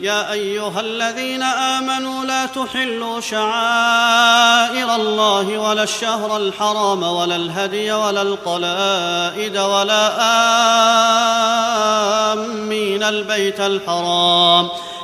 يا أيها الذين آمنوا لا تحلوا شعائر الله ولا الشهر الحرام ولا الهدي ولا القلائد ولا آمين البيت الحرام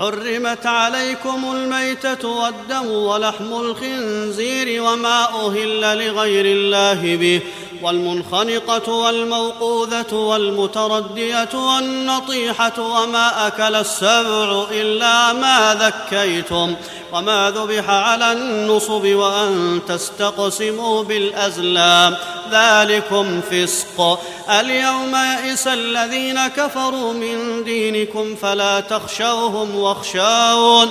حرمت عليكم الميتة والدم ولحم الخنزير وما أهل لغير الله به والمنخنقة والموقوذة والمتردية والنطيحة وما أكل السبع إلا ما ذكيتم وما ذبح على النصب وأن تستقسموا بالأزلام. ذلكم فسق. اليوم يئس الذين كفروا من دينكم فلا تخشوهم واخشون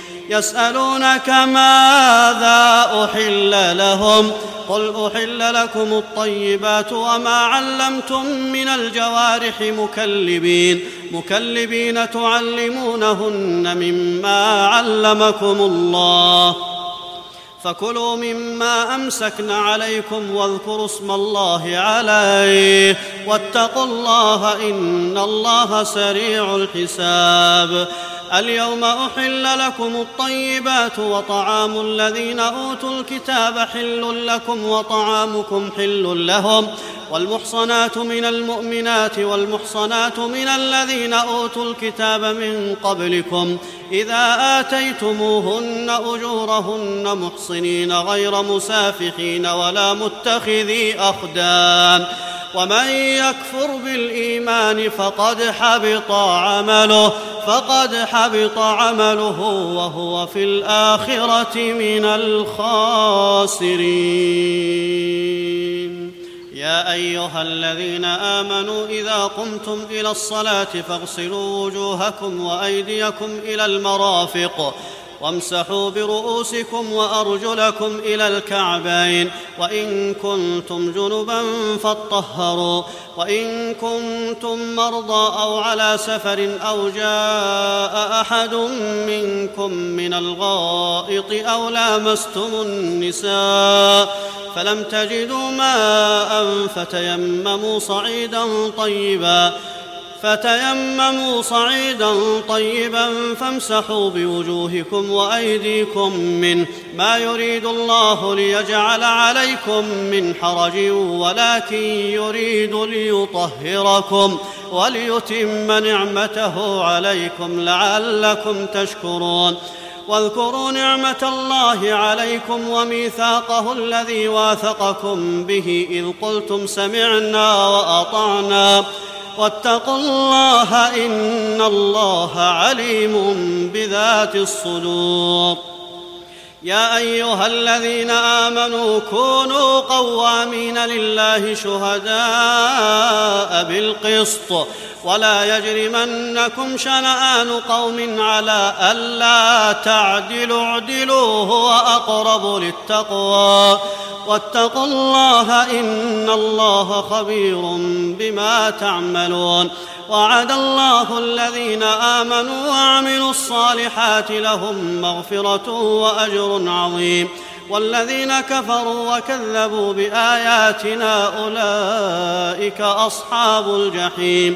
يسألونك ماذا أحل لهم قل أحل لكم الطيبات وما علمتم من الجوارح مكلبين مكلبين تعلمونهن مما علمكم الله فكلوا مما أمسكن عليكم واذكروا اسم الله عليه واتقوا الله إن الله سريع الحساب اليوم أحل لكم الطيبات وطعام الذين أوتوا الكتاب حل لكم وطعامكم حل لهم والمحصنات من المؤمنات والمحصنات من الذين أوتوا الكتاب من قبلكم إذا آتيتموهن أجورهن محصنين غير مسافحين ولا متخذي أخدان ومن يكفر بالإيمان فقد حبط عمله فقد حبط عمله وهو في الآخرة من الخاسرين. يا أيها الذين آمنوا إذا قمتم إلى الصلاة فاغسلوا وجوهكم وأيديكم إلى المرافق وامسحوا برؤوسكم وأرجلكم إلى الكعبين وإن كنتم جنبا فاطهروا وإن كنتم مرضى أو على سفر أو جاء أحد منكم من الغائط أو لامستم النساء فلم تجدوا ماء فتيمموا صعيدا طيبا فتيمموا صعيدا طيبا فامسحوا بوجوهكم وأيديكم منه ما يريد الله ليجعل عليكم من حرج ولكن يريد ليطهركم وليتم نعمته عليكم لعلكم تشكرون واذكروا نعمة الله عليكم وميثاقه الذي واثقكم به إذ قلتم سمعنا وأطعنا واتقوا الله إن الله عليم بذات الصدور. يا أيها الذين آمنوا كونوا قوامين لله شهداء بالقسط ولا يجرمنكم شنآن قوم على ألا تعدلوا اعدلوا هو أقرب للتقوى. واتقوا الله إن الله خبير بما تعملون. وعد الله الذين آمنوا وعملوا الصالحات لهم مغفرة وأجر عظيم. والذين كفروا وكذبوا بآياتنا أولئك أصحاب الجحيم.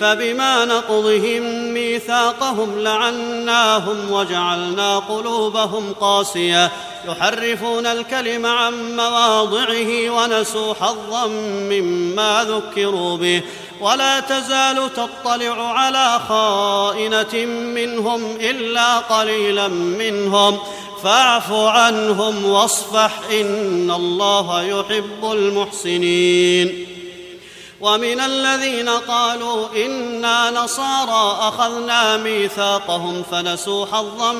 فبما نقضهم ميثاقهم لعناهم وجعلنا قلوبهم قاسية. يحرفون الكلم عن مواضعه ونسوا حظا مما ذكروا به. ولا تزال تطلع على خائنة منهم إلا قليلا منهم. فاعف عنهم واصفح إن الله يحب المحسنين. ومن الذين قالوا إنا نصارى أخذنا ميثاقهم فنسوا حظا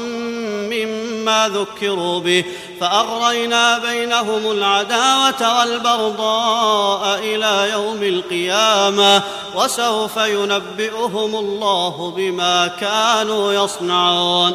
مما ذكروا به فأغرينا بينهم العداوة والبغضاء إلى يوم القيامة وسوف ينبئهم الله بما كانوا يصنعون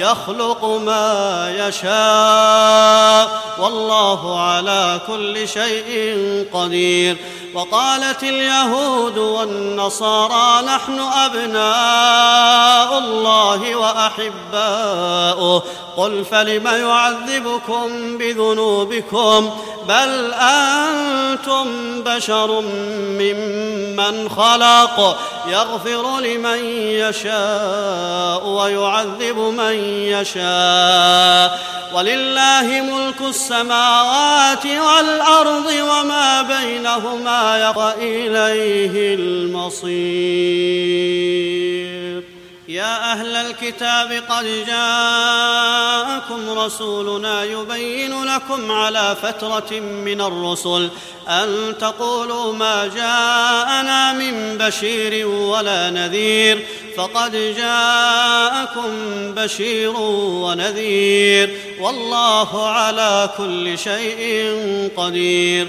يخلق ما يشاء والله على كل شيء قدير وقالت اليهود والنصارى نحن أبناء الله وأحباؤه قل فلم يعذبكم بذنوبكم بل أنتم بشر ممن خلق يغفر لمن يشاء ويعذب من يشاء. ولله ملك السماوات والأرض وما بينهما واليه المصير. يا أهل الكتاب قد جاءكم رسولنا يبين لكم على فترة من الرسل أن تقولوا ما جاءنا من بشير ولا نذير فقد جاءكم بشير ونذير والله على كل شيء قدير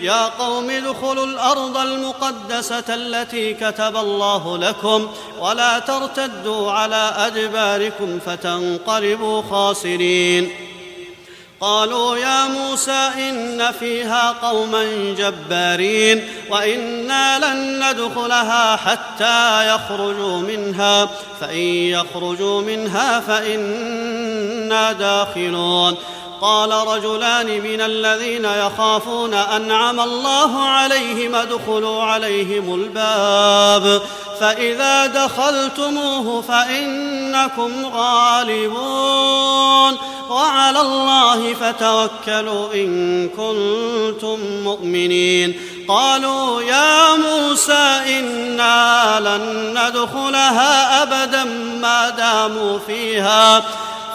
يا قوم ادخلوا الأرض المقدسة التي كتب الله لكم ولا ترتدوا على أدباركم فتنقلبوا خاسرين. قالوا يا موسى إن فيها قوما جبارين وإنا لن ندخلها حتى يخرجوا منها فإن يخرجوا منها فإنا داخلون. قال رجلان من الذين يخافون انعم الله عليهم ادخلوا عليهم الباب. فإذا دخلتموه فإنكم غالبون. وعلى الله فتوكلوا إن كنتم مؤمنين. قالوا يا موسى إنا لن ندخلها أبدا ما داموا فيها.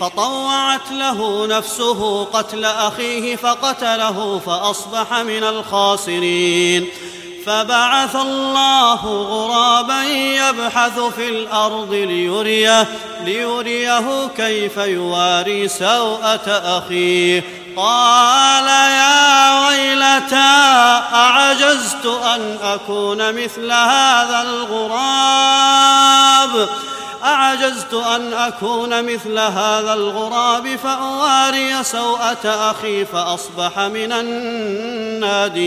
فطوعت له نفسه قتل أخيه فقتله فأصبح من الخاسرين. فبعث الله غرابا يبحث في الأرض ليريه ليريه كيف يواري سوءة أخيه. قال يا ويلتى أعجزت أن أكون مثل هذا الغراب؟ أعجزت أن أكون مثل هذا الغراب فأواري سوءة أخي فأصبح من النادمين.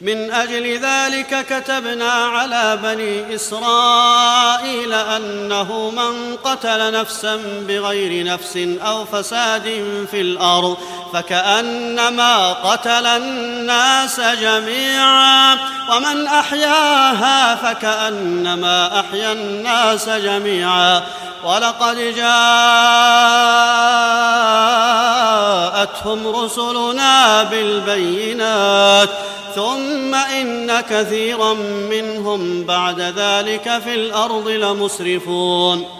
من أجل ذلك كتبنا على بني إسرائيل أنه من قتل نفسا بغير نفس أو فساد في الأرض فكأنما قتل الناس جميعا ومن أحياها فكأنما أحيا الناس جميعا ولقد جاءتهم رسلنا بالبينات ثم إن كثيرا منهم بعد ذلك في الأرض لمسرفون.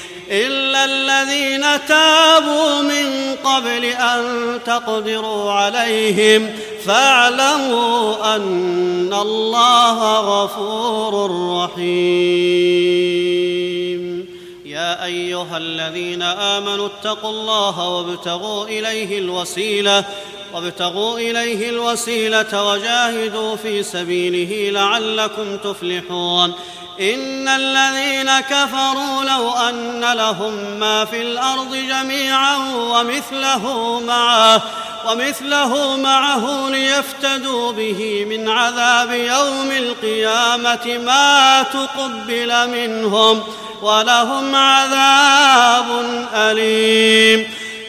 إلا الذين تابوا من قبل أن تقدروا عليهم فاعلموا أن الله غفور رحيم. يا أيها الذين آمنوا اتقوا الله وابتغوا إليه الوسيلة وابتغوا إليه الوسيلة وجاهدوا في سبيله لعلكم تفلحون. إن الذين كفروا لو أن لهم ما في الأرض جميعا ومثله معه ومثله معه ليفتدوا به من عذاب يوم القيامة ما تقبل منهم ولهم عذاب أليم.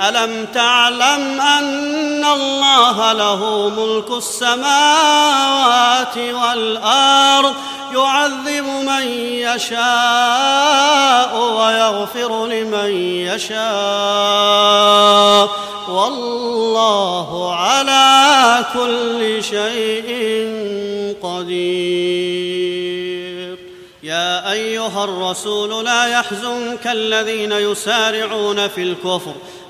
ألم تعلم أن الله له ملك السماوات والأرض يعذب من يشاء ويغفر لمن يشاء والله على كل شيء قدير. يا أيها الرسول لا يحزنك الذين يسارعون في الكفر.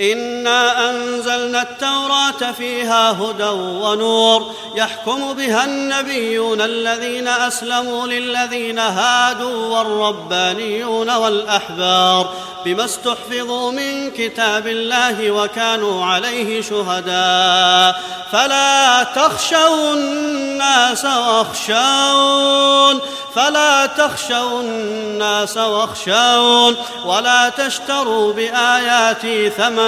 إنا أنزلنا التوراة فيها هدى ونور يحكم بها النبيون الذين أسلموا للذين هادوا والربانيون والأحبار بما استحفظوا من كتاب الله وكانوا عليه شهداء فلا تخشوا الناس واخشون فلا تخشوا الناس واخشون ولا تشتروا بآياتي ثمنا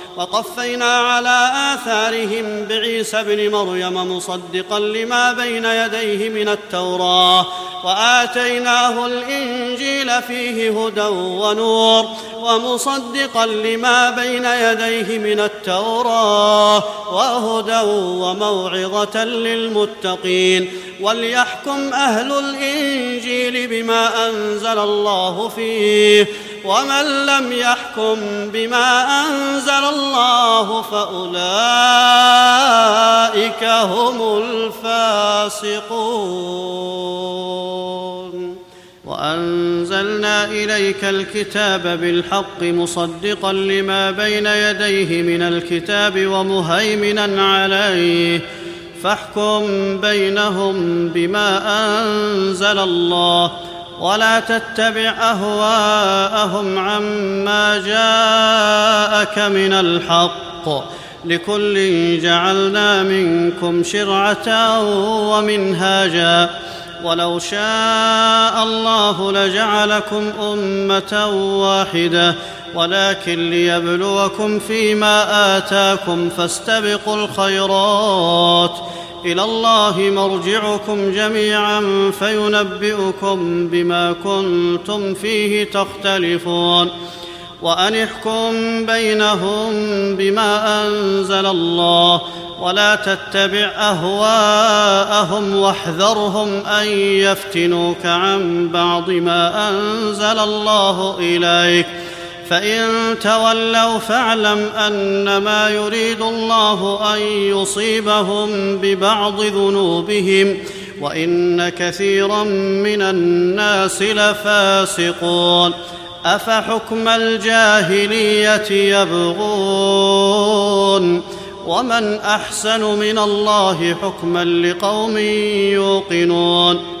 وقفينا على آثارهم بعيسى ابن مريم مصدقا لما بين يديه من التوراة وآتيناه الإنجيل فيه هدى ونور ومصدقا لما بين يديه من التوراة وهدى وموعظة للمتقين. وليحكم أهل الإنجيل بما أنزل الله فيه. ومن لم يحكم بما أنزل الله فأولئك هم الفاسقون. وأنزلنا إليك الكتاب بالحق مصدقا لما بين يديه من الكتاب ومهيمنا عليه. فاحكم بينهم بما أنزل الله ولا تتبع أهواءهم عما جاءك من الحق لكل جعلنا منكم شرعة ومنهاجا ولو شاء الله لجعلكم أمة واحدة ولكن ليبلوكم فيما آتاكم فاستبقوا الخيرات إلى الله مرجعكم جميعا فينبئكم بما كنتم فيه تختلفون. وان احكم بينهم بما أنزل الله ولا تتبع أهواءهم واحذرهم أن يفتنوك عن بعض ما أنزل الله إليك. فإن تولوا فاعلم أنما يريد الله أن يصيبهم ببعض ذنوبهم وإن كثيرا من الناس لفاسقون أفحكم الجاهلية يبغون ومن أحسن من الله حكما لقوم يوقنون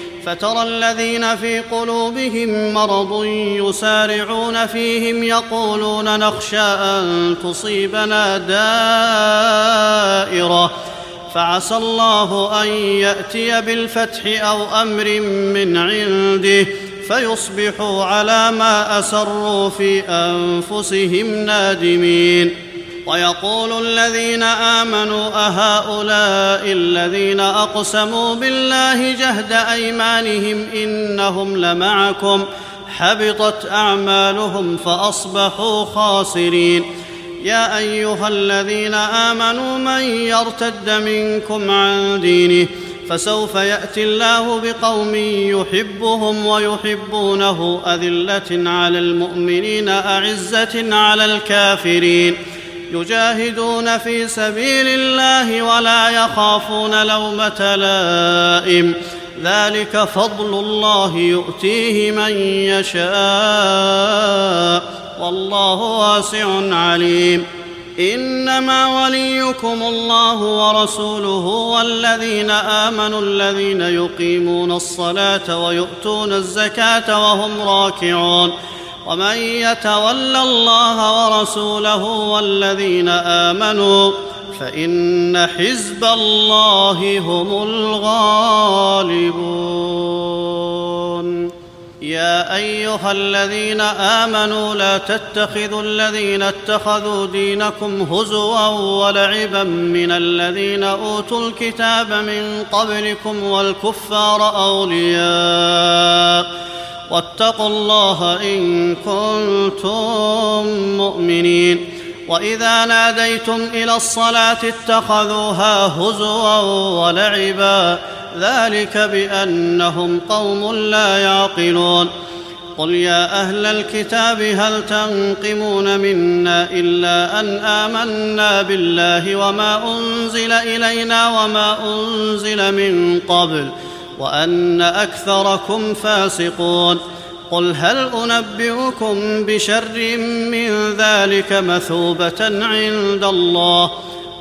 فترى الذين في قلوبهم مرض يسارعون فيهم يقولون نخشى أن تصيبنا دائرة. فعسى الله أن يأتي بالفتح أو أمر من عنده فيصبحوا على ما أسروا في أنفسهم نادمين. ويقول الذين آمنوا أهؤلاء الذين أقسموا بالله جهد أيمانهم إنهم لمعكم حبطت أعمالهم فأصبحوا خاسرين. يا أيها الذين آمنوا من يرتد منكم عن دينه فسوف يأتي الله بقوم يحبهم ويحبونه أذلة على المؤمنين أعزة على الكافرين. يجاهدون في سبيل الله ولا يخافون لومة لائم. ذلك فضل الله يؤتيه من يشاء. والله واسع عليم. إنما وليكم الله ورسوله والذين آمنوا الذين يقيمون الصلاة ويؤتون الزكاة وهم راكعون. ومن يتول الله ورسوله والذين آمنوا فإن حزب الله هم الغالبون. يا أيها الذين آمنوا لا تتخذوا الذين اتخذوا دينكم هزوا ولعبا من الذين أوتوا الكتاب من قبلكم والكفار أولياء. واتقوا الله إن كنتم مؤمنين. وإذا ناديتم إلى الصلاة اتخذوها هزوا ولعبا ذلك بأنهم قوم لا يعقلون. قل يا أهل الكتاب هل تنقمون منا إلا أن آمنا بالله وما أنزل إلينا وما أنزل من قبل؟ وأن أكثركم فاسقون قل هل أنبئكم بشر من ذلك مثوبة عند الله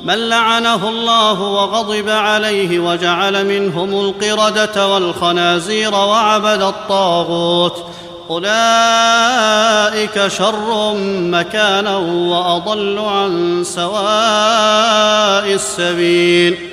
من لعنه الله وغضب عليه وجعل منهم القردة والخنازير وعبد الطاغوت أولئك شر مكانا وأضل عن سواء السبيل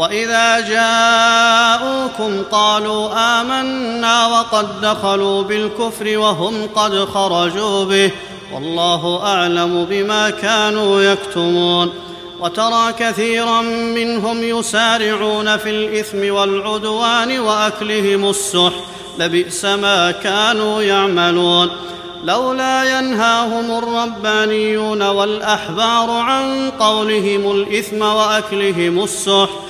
وإذا جاءوكم قالوا آمنا وقد دخلوا بالكفر وهم قد خرجوا به والله أعلم بما كانوا يكتمون وترى كثيرا منهم يسارعون في الإثم والعدوان وأكلهم السحت لبئس ما كانوا يعملون لولا ينهاهم الربانيون والأحبار عن قولهم الإثم وأكلهم السحت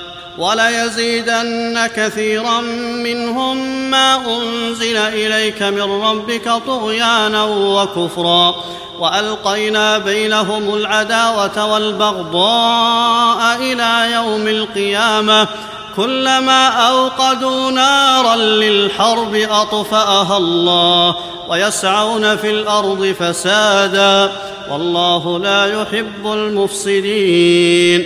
وليزيدن كثيرا منهم ما أنزل إليك من ربك طغيانا وكفرا وألقينا بينهم العداوة والبغضاء إلى يوم القيامة كلما أوقدوا نارا للحرب أطفأها الله ويسعون في الأرض فسادا والله لا يحب المفسدين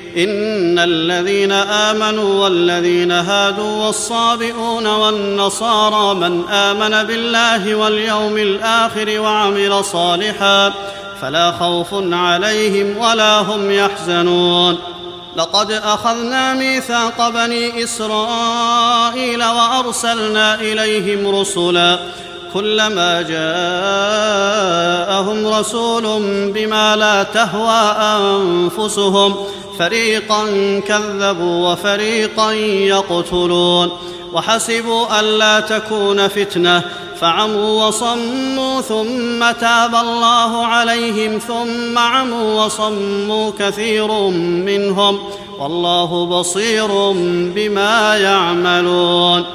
إن الذين آمنوا والذين هادوا والصابئون والنصارى من آمن بالله واليوم الآخر وعمل صالحا فلا خوف عليهم ولا هم يحزنون. لقد أخذنا ميثاق بني إسرائيل وأرسلنا إليهم رسلا كلما جاءهم رسول بما لا تهوى أنفسهم فريقا كذبوا وفريقا يقتلون وحسبوا الا تكون فتنة فعموا وصموا ثم تاب الله عليهم ثم عموا وصموا كثير منهم والله بصير بما يعملون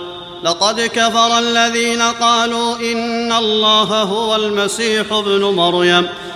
لقد كفر الذين قالوا إن الله هو المسيح ابن مريم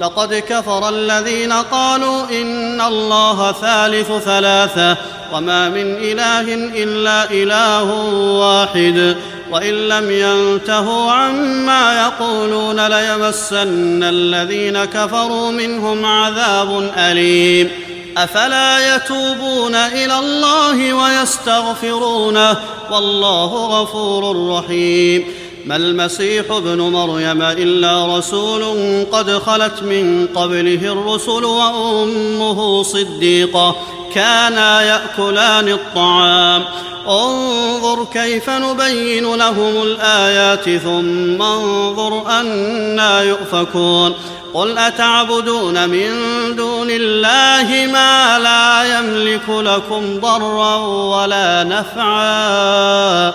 لقد كفر الذين قالوا إن الله ثالث ثلاثة وما من إله إلا إله واحد وإن لم ينتهوا عما يقولون ليمسن الذين كفروا منهم عذاب أليم. أفلا يتوبون إلى الله ويستغفرونه؟ والله غفور رحيم. ما المسيح ابن مريم إلا رسول قد خلت من قبله الرسل وأمه صديقة كانا يأكلان الطعام. انظر كيف نبين لهم الآيات ثم انظر أنا يؤفكون. قل أتعبدون من دون الله ما لا يملك لكم ضرا ولا نفعا.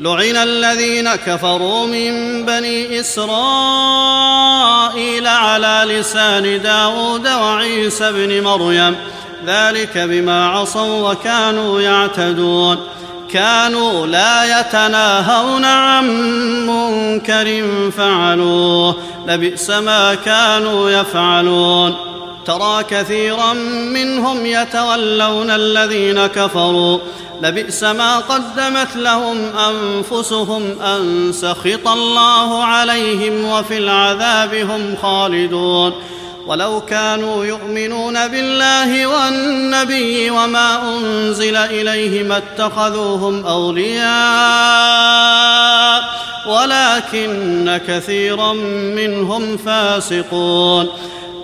لعن الذين كفروا من بني إسرائيل على لسان داود وعيسى بن مريم. ذلك بما عصوا وكانوا يعتدون. كانوا لا يتناهون عن منكر فعلوه. لبئس ما كانوا يفعلون. ترى كثيرا منهم يتولون الذين كفروا. لبئس ما قدمت لهم أنفسهم أن سخط الله عليهم وفي العذاب هم خالدون. ولو كانوا يؤمنون بالله والنبي وما أنزل اليه ما اتخذوهم أولياء ولكن كثيرا منهم فاسقون.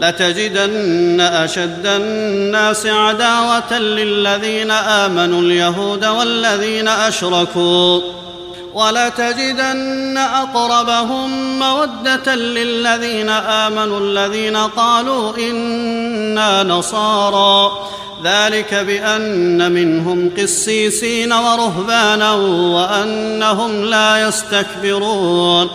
لتجدن أشد الناس عداوة للذين آمنوا اليهود والذين أشركوا ولتجدن أقربهم مودة للذين آمنوا الذين قالوا إنا نصارى. ذلك بأن منهم قسيسين ورهبانا وأنهم لا يستكبرون.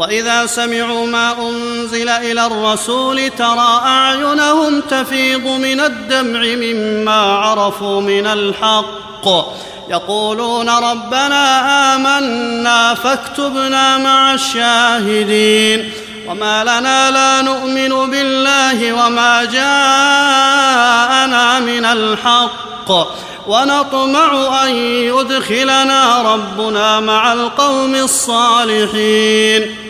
وإذا سمعوا ما أنزل إلى الرسول ترى أعينهم تفيض من الدمع مما عرفوا من الحق. يقولون ربنا آمنا فاكتبنا مع الشاهدين. وما لنا لا نؤمن بالله وما جاءنا من الحق. ونطمع أن يدخلنا ربنا مع القوم الصالحين.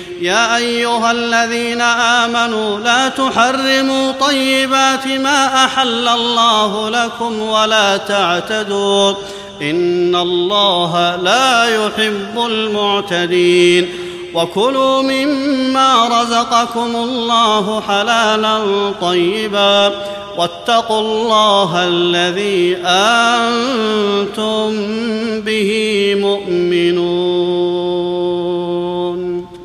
يا أيها الذين آمنوا لا تحرموا طيبات ما أحل الله لكم ولا تعتدوا إن الله لا يحب المعتدين وكلوا مما رزقكم الله حلالا طيبا واتقوا الله الذي أنتم به مؤمنون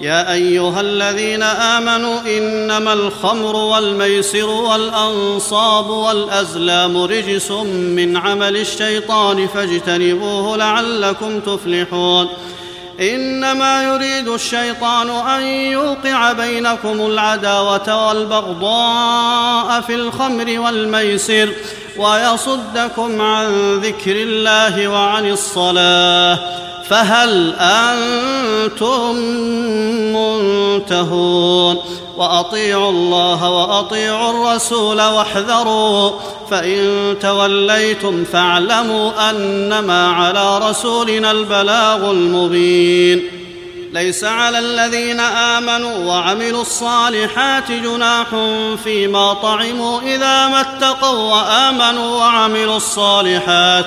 يا أيها الذين آمنوا إنما الخمر والميسر والأنصاب والأزلام رجس من عمل الشيطان فاجتنبوه لعلكم تفلحون إنما يريد الشيطان أن يوقع بينكم العداوة والبغضاء في الخمر والميسر ويصدكم عن ذكر الله وعن الصلاة فهل أنتم منتهون؟ وأطيعوا الله وأطيعوا الرسول واحذروا فإن توليتم فاعلموا أنما على رسولنا البلاغ المبين. ليس على الذين آمنوا وعملوا الصالحات جناح فيما طعموا إذا ما اتقوا وآمنوا وعملوا الصالحات.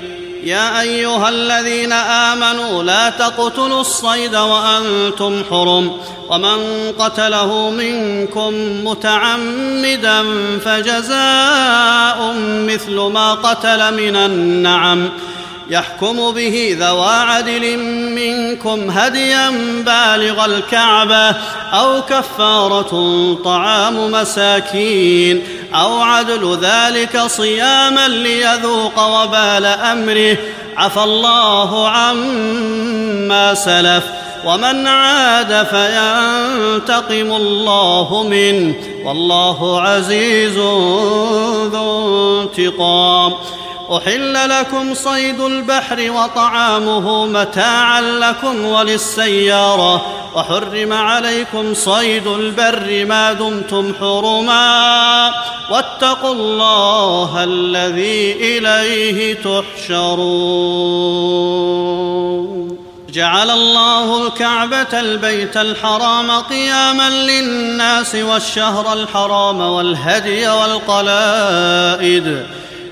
يا أيها الذين آمنوا لا تقتلوا الصيد وأنتم حرم ومن قتله منكم متعمدا فجزاء مثل ما قتل من النعم يحكم به ذوى عدل منكم هديا بالغ الكعبة أو كفارة طعام مساكين أو عدل ذلك صياما ليذوق وبال أمره. عفى الله عما سلف. ومن عاد فينتقم الله منه. والله عزيز ذو انتقام. أحل لكم صيد البحر وطعامه متاعا لكم وللسيارة. وحرم عليكم صيد البر ما دمتم حرما. واتقوا الله الذي إليه تحشرون. جعل الله الكعبة البيت الحرام قياما للناس والشهر الحرام والهدي والقلائد.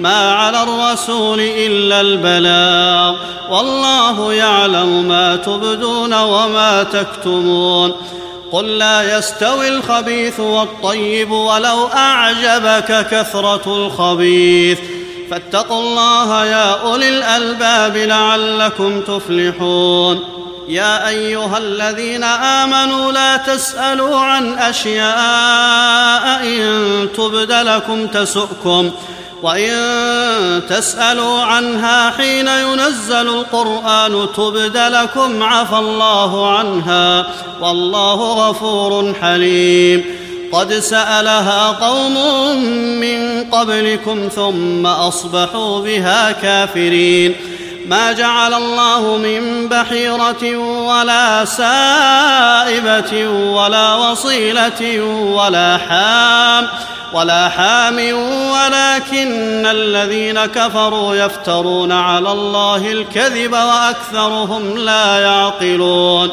ما على الرسول إلا البلاغ. والله يعلم ما تبدون وما تكتمون. قل لا يستوي الخبيث والطيب ولو أعجبك كثرة الخبيث. فاتقوا الله يا أولي الألباب لعلكم تفلحون. يا أيها الذين آمنوا لا تسألوا عن أشياء إن تبد لكم تسؤكم. وإن تسألوا عنها حين ينزل القرآن تبد لكم عفى الله عنها والله غفور حليم. قد سألها قوم من قبلكم ثم أصبحوا بها كافرين. ما جعل الله من بحيرة ولا سائبة ولا وصيلة ولا حام ولا حام ولكن الذين كفروا يفترون على الله الكذب وأكثرهم لا يعقلون.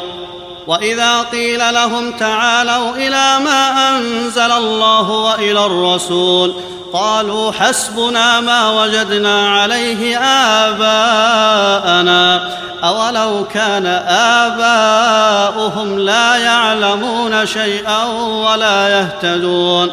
وإذا قيل لهم تعالوا إلى ما أنزل الله وإلى الرسول قالوا حسبنا ما وجدنا عليه آباءنا. أولو كان آباؤهم لا يعلمون شيئا ولا يهتدون.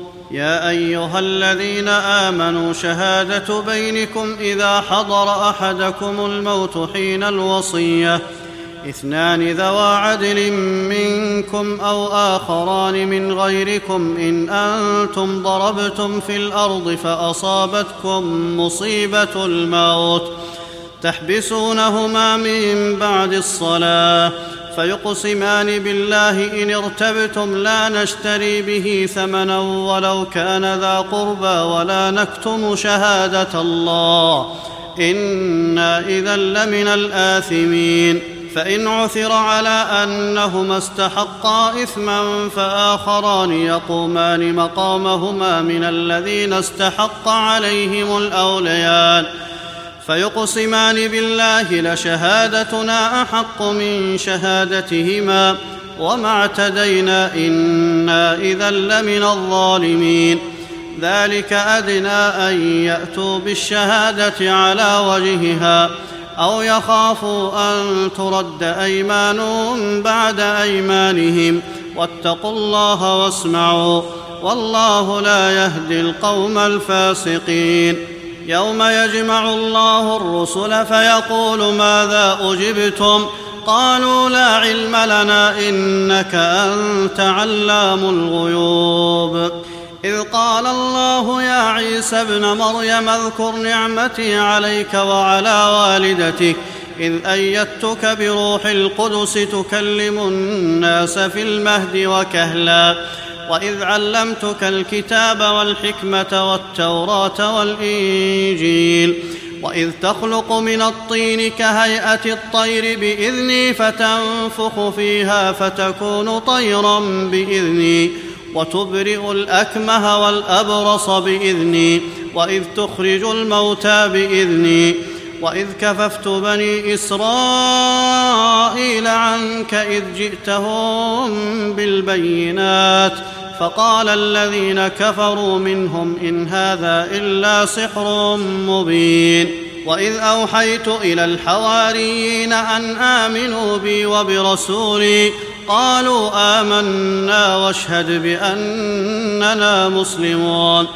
يا أيها الذين آمنوا شهادة بينكم إذا حضر أحدكم الموت حين الوصية اثنان ذوا عدل منكم أو آخران من غيركم إن أنتم ضربتم في الأرض فأصابتكم مصيبة الموت تحبسونهما من بعد الصلاة فيقسمان بالله إن ارتبتم لا نشتري به ثمنا ولو كان ذا قربى ولا نكتم شهادة الله. إنا إذا لمن الآثمين. فإن عثر على أنهما استحقا إثما فآخران يقومان مقامهما من الذين استحق عليهم الأوليان. فيقسمان بالله لشهادتنا أحق من شهادتهما وما اعتدينا إنا إذا لمن الظالمين. ذلك أدنى أن يأتوا بالشهادة على وجهها أو يخافوا أن ترد ايمان بعد أيمانهم. واتقوا الله واسمعوا والله لا يهدي القوم الفاسقين. يوم يجمع الله الرسل فيقول ماذا أجبتم؟ قالوا لا علم لنا إنك أنت علام الغيوب. إذ قال الله يا عيسى ابن مريم اذكر نعمتي عليك وعلى والدتك إذ أيدتك بروح القدس تكلم الناس في المهد وكهلا. وإذ علمتك الكتاب والحكمة والتوراة والإنجيل وإذ تخلق من الطين كهيئة الطير بإذني فتنفخ فيها فتكون طيرا بإذني وتبرئ الأكمه والأبرص بإذني وإذ تخرج الموتى بإذني وإذ كففت بني إسرائيل عنك إذ جئتهم بالبينات فقال الذين كفروا منهم إن هذا إلا سحر مبين وإذ أوحيت إلى الحواريين أن آمنوا بي وبرسولي قالوا آمنا واشهد بأننا مسلمون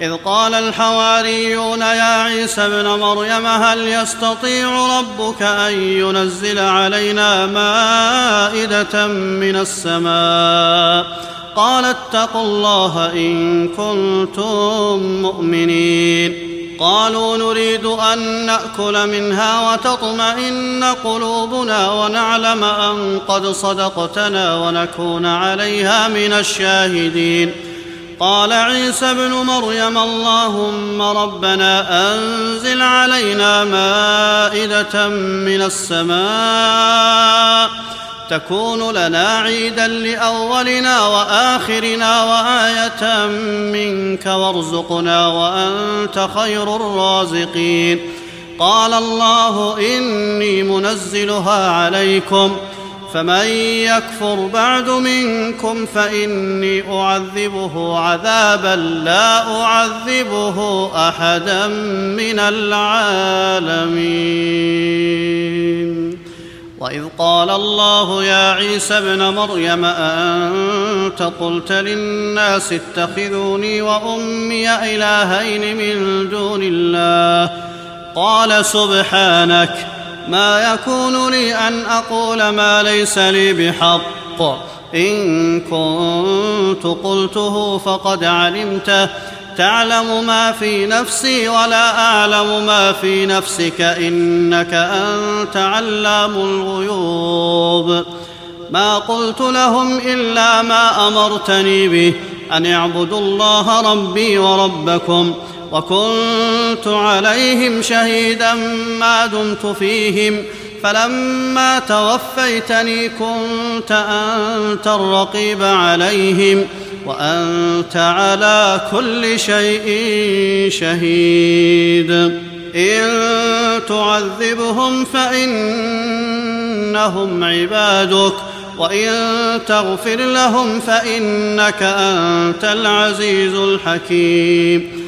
إذ قال الحواريون يا عيسى ابن مريم هل يستطيع ربك أن ينزل علينا مائدة من السماء؟ قال اتقوا الله إن كنتم مؤمنين. قالوا نريد أن نأكل منها وتطمئن قلوبنا ونعلم أن قد صدقتنا ونكون عليها من الشاهدين. قال عيسى ابن مريم اللهم ربنا أنزل علينا مائدة من السماء تكون لنا عيدا لأولنا وآخرنا وآية منك وارزقنا وأنت خير الرازقين. قال الله إني منزلها عليكم. فمن يكفر بعد منكم فإني أعذبه عذابا لا أعذبه أحدا من العالمين. وإذ قال الله يا عيسى ابن مريم أأنت قلت للناس اتخذوني وأمي إلهين من دون الله؟ قال سبحانك ما يكون لي أن أقول ما ليس لي بحق. إن كنت قلته فقد علمته. تعلم ما في نفسي ولا أعلم ما في نفسك. إنك أنت علام الغيوب. ما قلت لهم إلا ما أمرتني به. أن اعبدوا الله ربي وربكم. وكنت عليهم شهيدا ما دمت فيهم فلما توفيتني كنت أنت الرقيب عليهم وأنت على كل شيء شهيد. إن تعذبهم فإنهم عبادك وإن تغفر لهم فإنك أنت العزيز الحكيم.